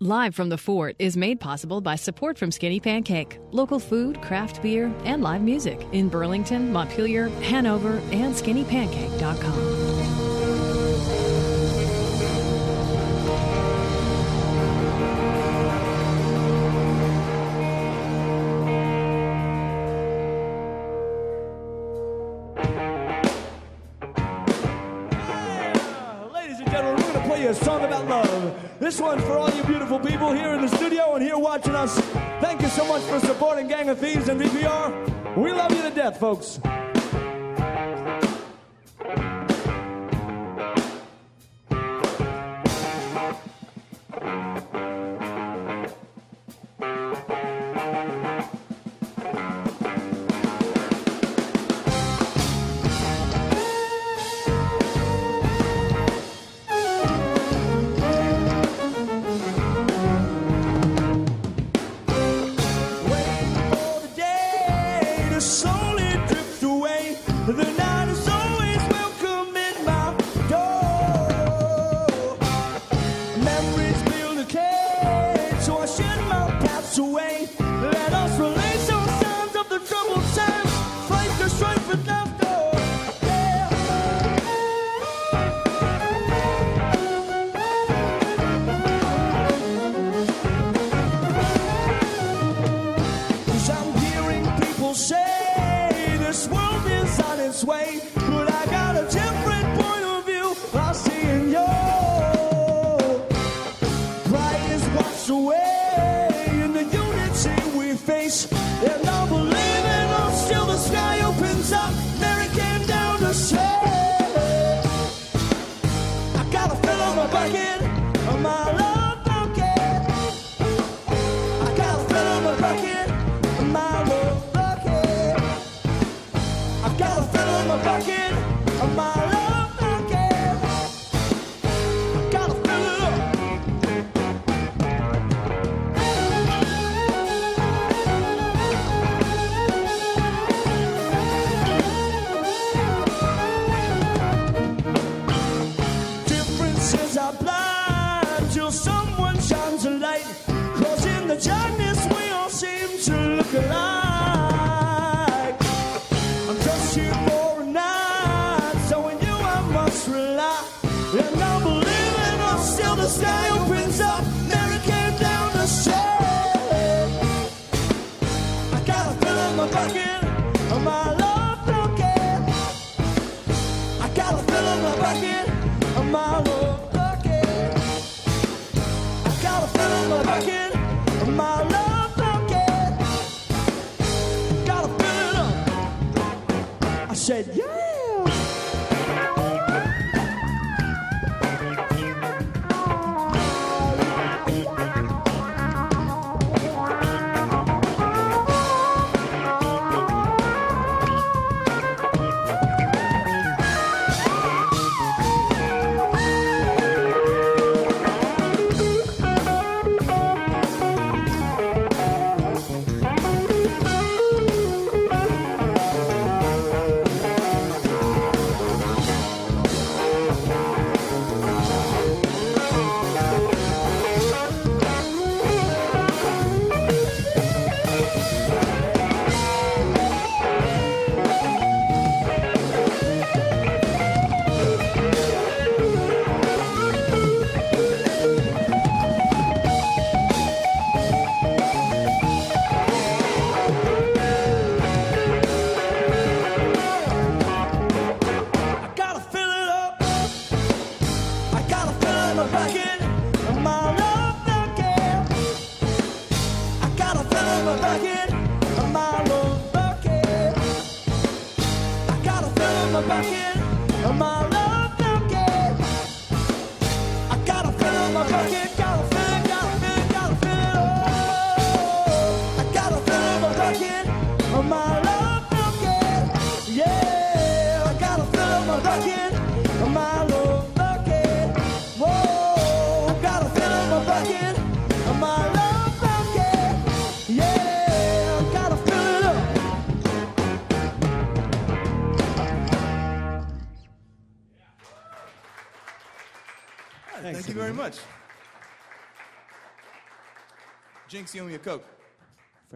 Live from the Fort is made possible by support from Skinny Pancake, local food, craft beer, and live music in Burlington, Montpelier, Hanover, and skinnypancake.com. Gang of Thieves and VPR. We love you to death, folks. away in the unity we face. And now we're living on the sky opens up. There it came down to say, I got a fill on my bucket. back much. Jinx, you owe me a Coke.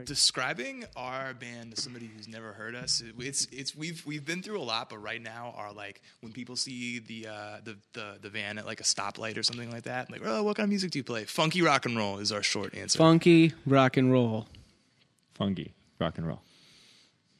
Describing our band to somebody who's never heard us, it, it's it's we've we've been through a lot, but right now are like when people see the uh, the, the the van at like a stoplight or something like that, like oh, what kind of music do you play? Funky rock and roll is our short answer. Funky rock and roll. Funky rock and roll.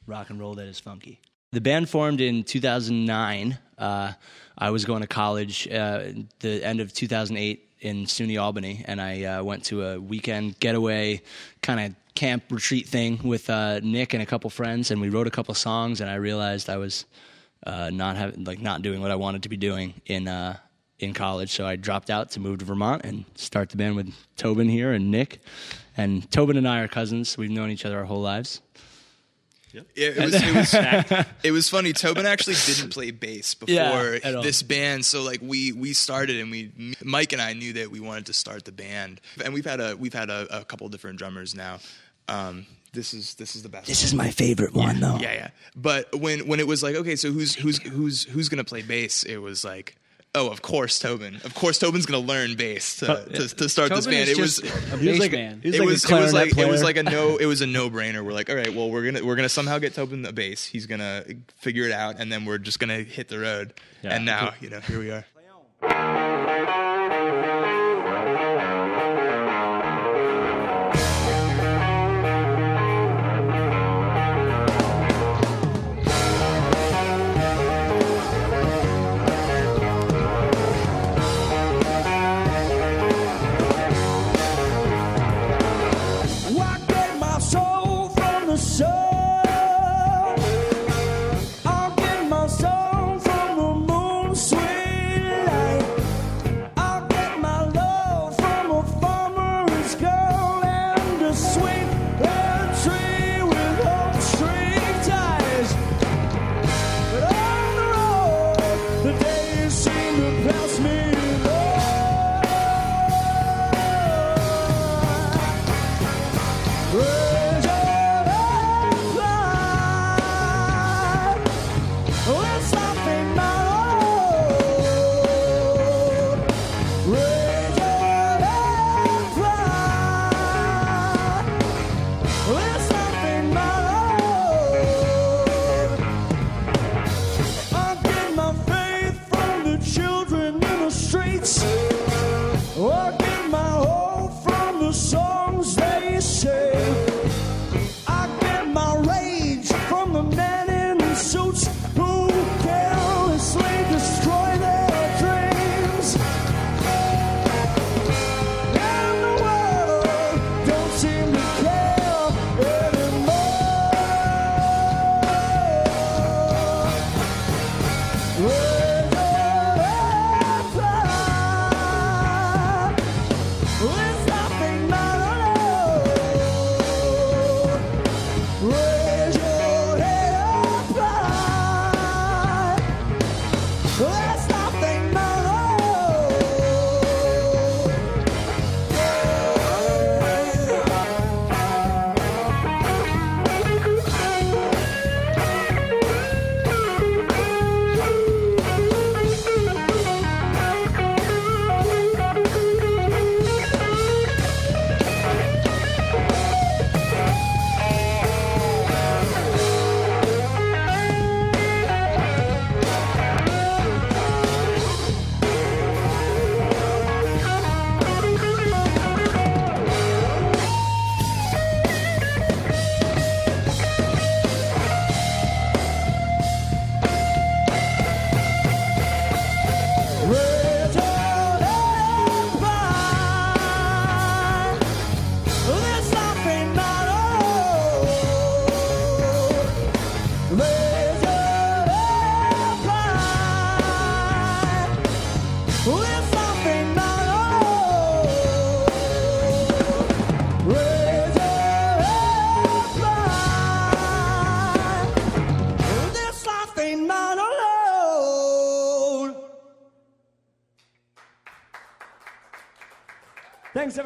Rock and roll that is funky. The band formed in 2009. Uh, I was going to college uh, the end of 2008 in SUNY Albany, and I uh, went to a weekend getaway kind of camp retreat thing with uh, Nick and a couple friends, and we wrote a couple songs. And I realized I was uh, not having like not doing what I wanted to be doing in uh, in college, so I dropped out to move to Vermont and start the band with Tobin here and Nick. And Tobin and I are cousins. We've known each other our whole lives. Yeah, it was it was, it was funny. Tobin actually didn't play bass before Yeah, this band, so like we we started and we Mike and I knew that we wanted to start the band, and we've had a we've had a, a couple different drummers now. Um, this is this is the best. This is my favorite one, though. yeah, yeah. But when when it was like, okay, so who's who's who's who's gonna play bass? It was like. Oh, of course, Tobin. Of course, Tobin's gonna learn bass to, to, to start this band. is It was just a He was bass like a- man. was it like a was it was clarinet like it was like a no it was a no brainer. We're like, all right, well we're gonna we're gonna somehow get Tobin the bass. He's gonna figure it out, and then we're just gonna hit the road. Yeah. And now you know here we are. And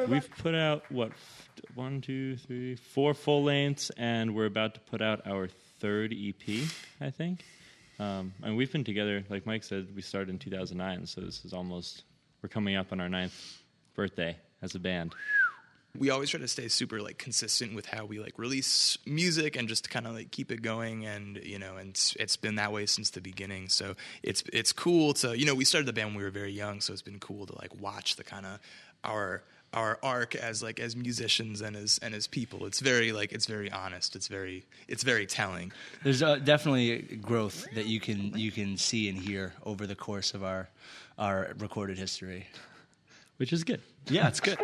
We've put out what one, two, three, four full lengths, and we're about to put out our third EP. I think, um, and we've been together. Like Mike said, we started in 2009, so this is almost we're coming up on our ninth birthday as a band. we always try to stay super like consistent with how we like release music and just kind of like keep it going and you know and it's, it's been that way since the beginning so it's it's cool to you know we started the band when we were very young so it's been cool to like watch the kind of our our arc as like as musicians and as and as people it's very like it's very honest it's very it's very telling There's uh, definitely growth that you can you can see and hear over the course of our our recorded history. which is good. Yeah, it's good.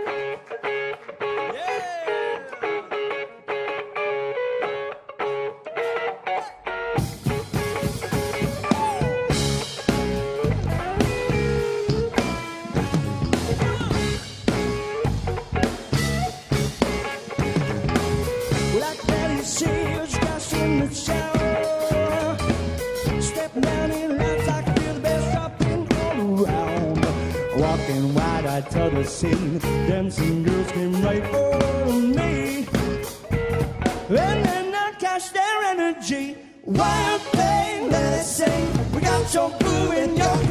Got your and your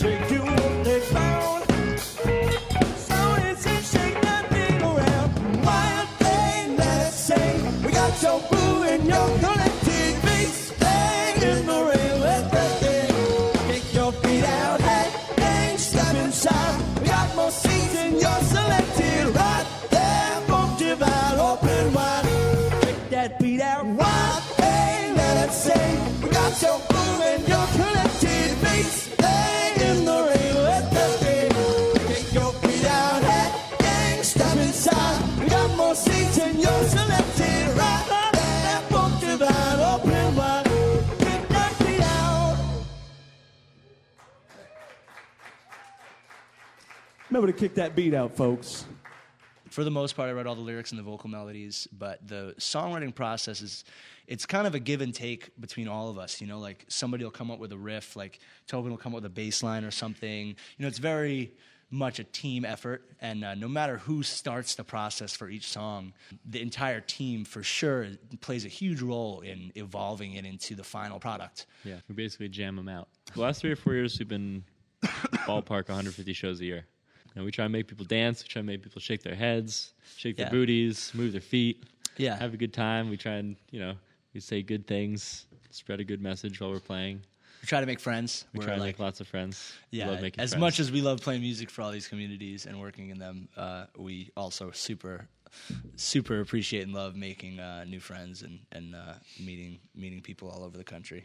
that say. Collective beat out, wild thing, let it sing. We got your blue and your connected Remember to kick that beat out, folks. for the most part, I write all the lyrics and the vocal melodies, but the songwriting process is it's kind of a give and take between all of us. You know, like somebody will come up with a riff, like Tobin will come up with a bass line or something. You know, it's very much a team effort, and uh, no matter who starts the process for each song, the entire team for sure plays a huge role in evolving it into the final product. Yeah, we basically jam them out. The last three or four years, we've been ballpark 150 shows a year. And we try and make people dance. We try and make people shake their heads, shake Yeah. their booties, move their feet. Yeah. have a good time. We try and you know we say good things, spread a good message while we're playing. We try to make friends. We We're try to like- make lots of friends. Yeah, as friends. much as we love playing music for all these communities and working in them, uh, we also super, super appreciate and love making uh, new friends and and uh, meeting meeting people all over the country.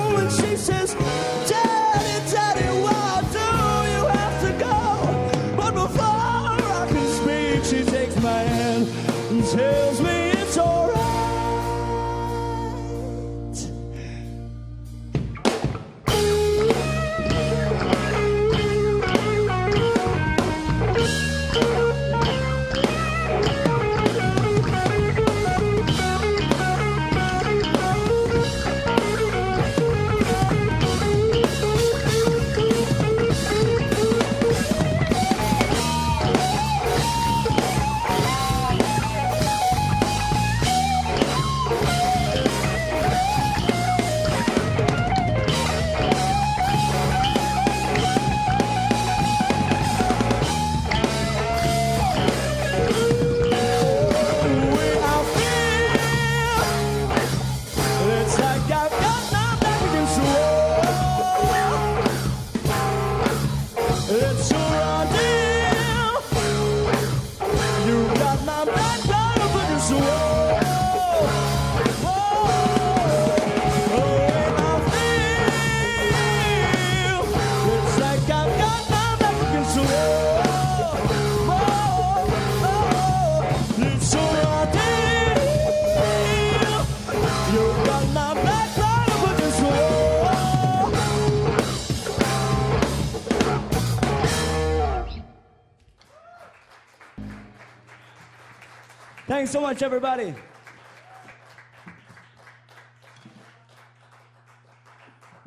Thanks so much, everybody.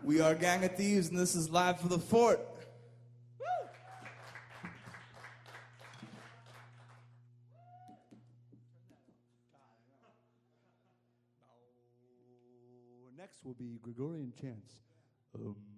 We are Gang of Thieves, and this is Live for the Fort. Next will be Gregorian chants. Um.